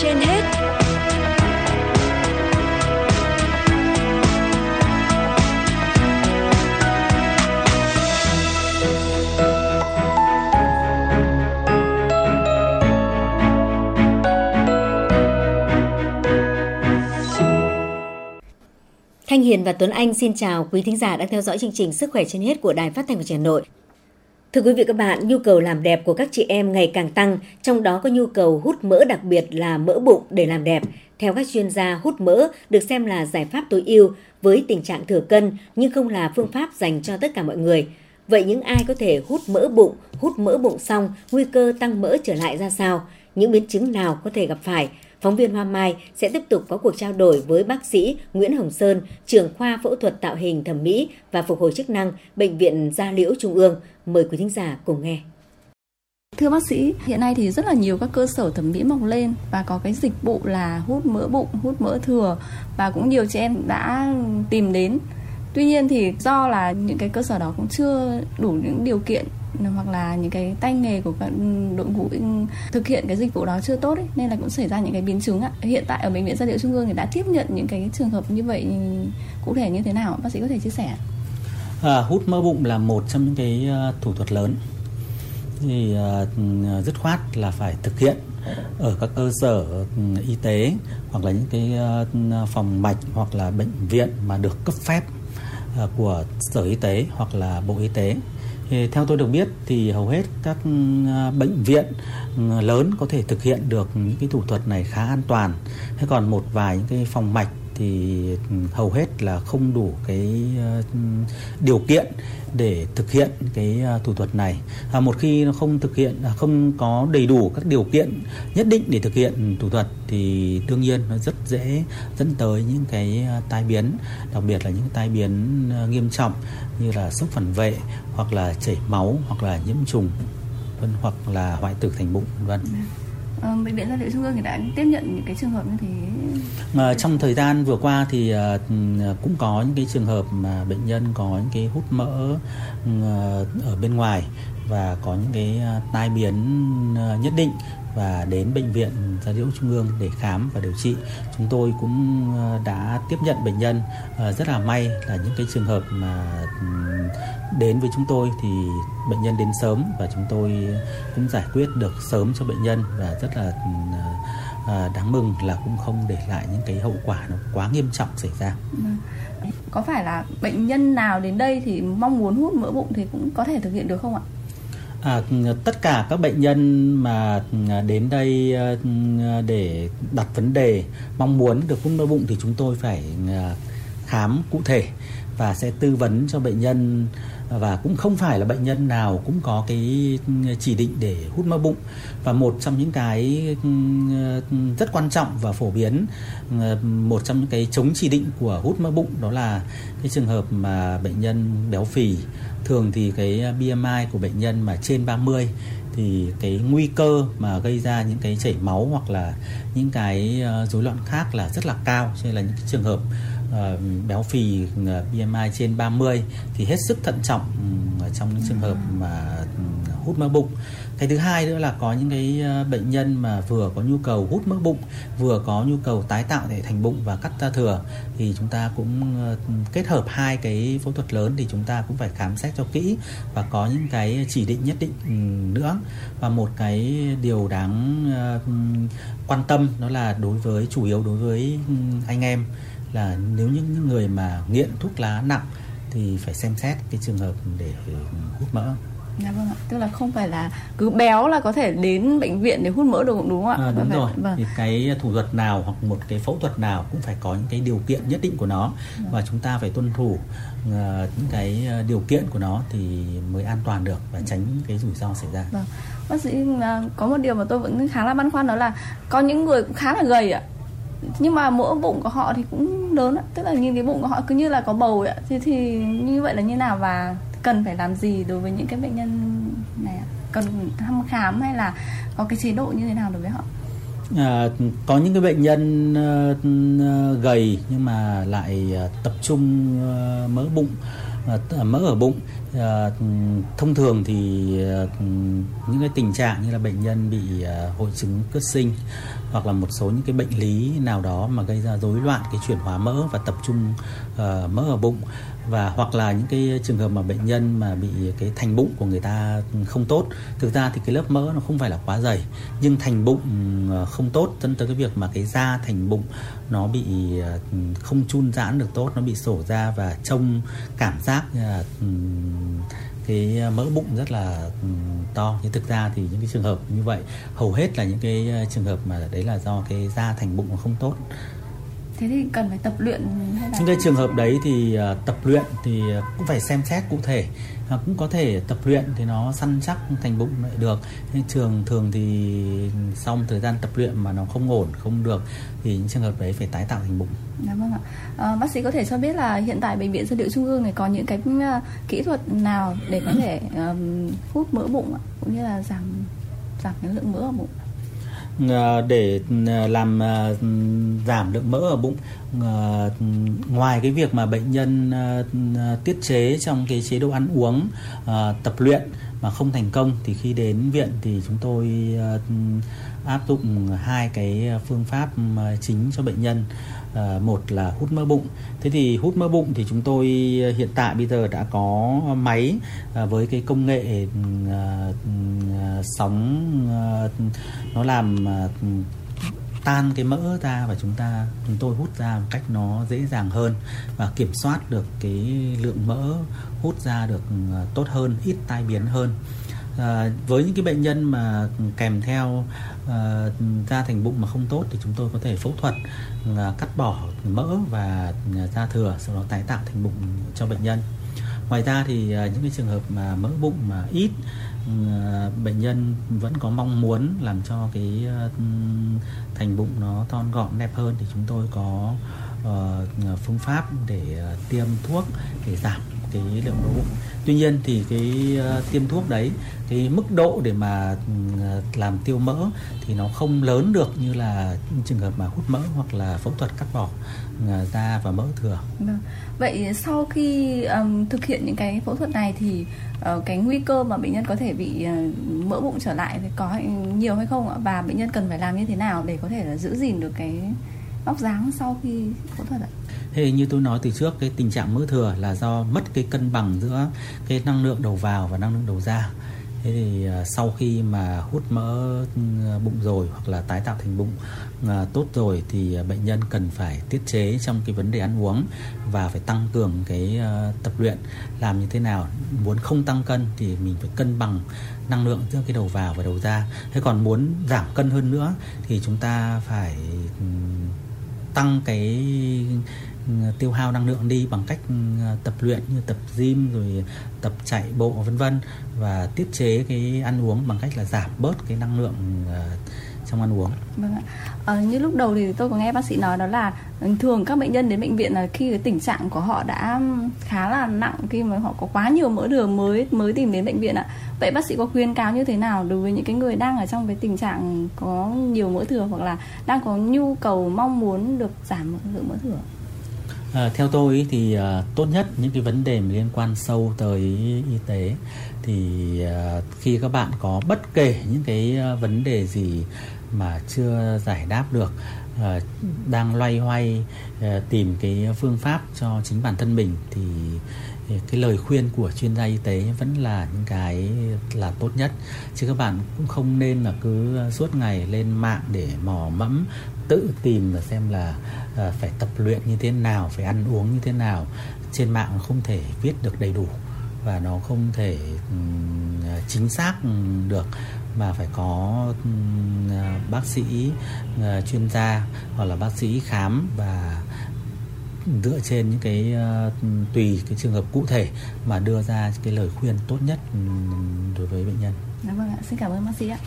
trên hết Thanh Hiền và Tuấn Anh xin chào quý thính giả đang theo dõi chương trình Sức khỏe trên hết của Đài Phát thanh và Truyền hình Hà Nội. Thưa quý vị các bạn, nhu cầu làm đẹp của các chị em ngày càng tăng, trong đó có nhu cầu hút mỡ đặc biệt là mỡ bụng để làm đẹp. Theo các chuyên gia, hút mỡ được xem là giải pháp tối ưu với tình trạng thừa cân nhưng không là phương pháp dành cho tất cả mọi người. Vậy những ai có thể hút mỡ bụng, hút mỡ bụng xong, nguy cơ tăng mỡ trở lại ra sao? Những biến chứng nào có thể gặp phải? Phóng viên Hoa Mai sẽ tiếp tục có cuộc trao đổi với bác sĩ Nguyễn Hồng Sơn, trưởng khoa phẫu thuật tạo hình thẩm mỹ và phục hồi chức năng Bệnh viện Gia Liễu Trung ương. Mời quý thính giả cùng nghe. Thưa bác sĩ, hiện nay thì rất là nhiều các cơ sở thẩm mỹ mọc lên và có cái dịch vụ là hút mỡ bụng, hút mỡ thừa và cũng nhiều chị em đã tìm đến. Tuy nhiên thì do là những cái cơ sở đó cũng chưa đủ những điều kiện hoặc là những cái tay nghề của các đội ngũ thực hiện cái dịch vụ đó chưa tốt ấy, nên là cũng xảy ra những cái biến chứng ạ. Hiện tại ở bệnh viện Gia Liễu Trung ương thì đã tiếp nhận những cái trường hợp như vậy cụ thể như thế nào? Bác sĩ có thể chia sẻ? À, hút mỡ bụng là một trong những cái à, thủ thuật lớn thì uh, dứt khoát là phải thực hiện ở các cơ sở ừ, y tế hoặc là những cái uh, phòng mạch hoặc là bệnh viện mà được cấp phép uh, của sở y tế hoặc là bộ y tế theo tôi được biết thì hầu hết các à, bệnh viện ừ, lớn có thể thực hiện được những cái thủ thuật này khá an toàn. Thế còn một vài những cái phòng mạch thì hầu hết là không đủ cái ờ, điều kiện để thực hiện cái ờ, thủ thuật này. À, một khi nó không thực hiện à, không có đầy đủ các điều kiện nhất định để thực hiện thủ thuật thì đương nhiên nó rất dễ dẫn tới những cái ờ, tai biến, đặc biệt là những tai biến nghiêm trọng như là sốc phản vệ hoặc là chảy máu hoặc là nhiễm trùng vân hoặc là hoại tử thành bụng vân vân. Ờ, bệnh viện gia liễu trung ương thì đã tiếp nhận những cái trường hợp như thế À, trong thời gian vừa qua thì à, cũng có những cái trường hợp mà bệnh nhân có những cái hút mỡ à, ở bên ngoài và có những cái tai biến nhất định và đến bệnh viện Gia Liễu Trung ương để khám và điều trị. Chúng tôi cũng đã tiếp nhận bệnh nhân rất là may là những cái trường hợp mà đến với chúng tôi thì bệnh nhân đến sớm và chúng tôi cũng giải quyết được sớm cho bệnh nhân và rất là à, đáng mừng là cũng không để lại những cái hậu quả nó quá nghiêm trọng xảy ra. Có phải là bệnh nhân nào đến đây thì mong muốn hút mỡ bụng thì cũng có thể thực hiện được không ạ? À, tất cả các bệnh nhân mà đến đây để đặt vấn đề mong muốn được hút mỡ bụng thì chúng tôi phải khám cụ thể và sẽ tư vấn cho bệnh nhân và cũng không phải là bệnh nhân nào cũng có cái chỉ định để hút mỡ bụng. Và một trong những cái rất quan trọng và phổ biến một trong những cái chống chỉ định của hút mỡ bụng đó là cái trường hợp mà bệnh nhân béo phì. Thường thì cái BMI của bệnh nhân mà trên 30 thì cái nguy cơ mà gây ra những cái chảy máu hoặc là những cái ờ, rối loạn khác là rất là cao. Cho nên là những cái trường hợp Ờ, béo phì ờ, BMI trên 30 thì hết sức thận trọng ừ, trong những trường hợp mà ừ, hút mỡ bụng. Cái thứ hai nữa là có những cái ờ, bệnh nhân mà vừa có nhu cầu hút mỡ bụng, vừa có nhu cầu tái tạo để thành bụng và cắt da thừa thì chúng ta cũng kết hợp hai cái phẫu thuật lớn thì chúng ta cũng phải khám xét cho kỹ và có những cái chỉ định nhất định ừ, nữa. Và một cái điều đáng quan tâm đó là đối với, chủ yếu đối với anh em là nếu những người mà nghiện thuốc lá nặng thì phải xem xét cái trường hợp để hút mỡ Dạ vâng ạ, tức là không phải là cứ béo là có thể đến bệnh viện để hút mỡ được đúng không ạ? À, đúng phải, rồi. Vâng. Thì cái thủ thuật nào hoặc một cái phẫu thuật nào cũng phải có những cái điều kiện nhất định của nó vâng. và chúng ta phải tuân thủ uh, những cái ờ, điều kiện của nó thì mới an toàn được và tránh cái rủi ro xảy ra. Vâng. Bác sĩ uh, có một điều mà tôi vẫn khá là băn khoăn đó là có những người cũng khá là gầy ạ nhưng mà mỡ bụng của họ thì cũng lớn ạ, tức là nhìn cái bụng của họ cứ như là có bầu ạ. Thì thì như vậy là như nào và cần phải làm gì đối với những cái bệnh nhân này ạ? Cần thăm khám hay là có cái chế độ như thế nào đối với họ? À, có những cái bệnh nhân uh, gầy nhưng mà lại uh, tập trung uh, mỡ bụng mỡ ở bụng. Ờ, thông thường thì ờ, những cái tình trạng như là bệnh nhân bị ờ, hội chứng cất sinh hoặc là một số những cái bệnh lý nào đó mà gây ra rối loạn cái chuyển hóa mỡ và tập trung mỡ ở bụng và hoặc là những cái trường hợp mà bệnh nhân mà bị cái thành bụng của người ta không tốt, thực ra thì cái lớp mỡ nó không phải là quá dày, nhưng thành bụng không tốt dẫn tới cái việc mà cái da thành bụng nó bị không chun giãn được tốt, nó bị sổ ra và trông cảm giác cái ờ, mỡ bụng rất là ừ, to. Nhưng thực ra thì những cái trường hợp như vậy, hầu hết là những cái ờ, trường hợp mà đấy là do cái da thành bụng không tốt thế thì cần phải tập luyện hay là những cái trường hợp đấy thì uh, tập luyện thì cũng phải xem xét cụ thể uh, cũng có thể tập luyện thì nó săn chắc thành bụng lại được nhưng trường thường thì một thời gian tập luyện mà nó không ổn không được thì những trường hợp đấy phải tái tạo thành bụng. Dạ vâng ạ. À, bác sĩ có thể cho biết là hiện tại bệnh viện dược liệu trung ương này có những cái uh, kỹ thuật nào để có thể um, hút mỡ bụng cũng như là giảm giảm cái lượng mỡ ở bụng? Ờ, để ờ, làm ờ, giảm lượng mỡ ở bụng. Ngoài cái việc mà bệnh nhân tiết chế trong cái chế độ ăn uống tập luyện mà không thành công thì khi đến viện thì chúng tôi áp dụng hai cái phương pháp chính cho bệnh nhân. À, một là hút mỡ bụng. Thế thì hút mỡ bụng thì chúng tôi ờ, hiện tại bây giờ đã có máy à, với cái công nghệ à, sóng nó làm ừ, tan cái mỡ ra và chúng ta chúng tôi hút ra một cách nó dễ dàng hơn và kiểm soát được cái lượng mỡ hút ra được tốt hơn ít tai biến hơn. À, với những cái bệnh nhân mà kèm theo Ờ, à, da thành bụng mà không tốt thì chúng tôi có thể phẫu thuật ờ, cắt bỏ mỡ và ờ, da thừa sau đó tái tạo thành bụng cho bệnh nhân. Ngoài ra thì những cái trường hợp mà mỡ bụng mà ít bệnh nhân vẫn có mong muốn làm cho cái thành bụng nó thon gọn đẹp hơn thì chúng tôi có phương pháp để tiêm thuốc để giảm cái lượng mỡ bụng tuy nhiên thì cái uh, tiêm thuốc đấy cái mức độ để mà ừ, làm tiêu mỡ thì nó không lớn được như là trường hợp mà hút mỡ hoặc là phẫu thuật cắt bỏ ờ, da và mỡ thừa. Vâng. Vậy sau khi um, thực hiện những cái phẫu thuật này thì uh, cái nguy cơ mà bệnh nhân có thể bị uh, mỡ bụng trở lại thì có nhiều hay không ạ? Và bệnh nhân cần phải làm như thế nào để có thể là giữ gìn được cái vóc dáng sau khi phẫu thuật ạ? Thế như tôi nói từ trước cái tình trạng mỡ thừa là do mất cái cân bằng giữa cái năng lượng đầu vào và năng lượng đầu ra. Thế thì à, sau khi mà hút mỡ ừ, bụng rồi hoặc là tái tạo thành bụng à, tốt rồi thì à, bệnh nhân cần phải tiết chế trong cái vấn đề ăn uống và phải tăng cường cái uh, tập luyện làm như thế nào muốn không tăng cân thì mình phải cân bằng năng lượng giữa cái đầu vào và đầu ra. Thế còn muốn giảm cân hơn nữa thì chúng ta phải um, tăng cái Ừ, tiêu hao năng lượng đi bằng cách ừ, tập luyện như tập gym rồi tập chạy bộ vân vân và tiết chế cái ăn uống bằng cách là giảm bớt cái năng lượng ờ, trong ăn uống. Vâng ạ. À, như lúc đầu thì tôi có nghe bác sĩ nói đó là thường các bệnh nhân đến bệnh viện là khi cái tình trạng của họ đã ừ, khá là nặng khi mà họ có quá nhiều mỡ đường mới mới tìm đến bệnh viện ạ. Vậy bác sĩ có khuyên cáo như thế nào đối với những cái người đang ở trong cái tình trạng có nhiều mỡ thừa hoặc là đang có nhu cầu mong muốn được giảm lượng mỡ thừa? À, theo tôi thì à, tốt nhất những cái vấn đề liên quan sâu tới y tế thì à, khi các bạn có bất kể những cái à, vấn đề gì mà chưa giải đáp được à, đang loay hoay à, tìm cái phương pháp cho chính bản thân mình thì cái lời khuyên của chuyên gia y tế vẫn là những cái là tốt nhất. Chứ các bạn cũng không nên là cứ suốt ngày lên mạng để mò mẫm tự tìm và xem là uh, phải tập luyện như thế nào phải ăn uống như thế nào trên mạng không thể viết được đầy đủ và nó không thể um, chính xác được mà phải có um, bác sĩ uh, chuyên gia hoặc là bác sĩ khám và dựa trên những cái uh, tùy cái trường hợp cụ thể mà đưa ra cái lời khuyên tốt nhất um, đối với bệnh nhân. Dạ vâng ạ, xin cảm ơn bác sĩ ạ.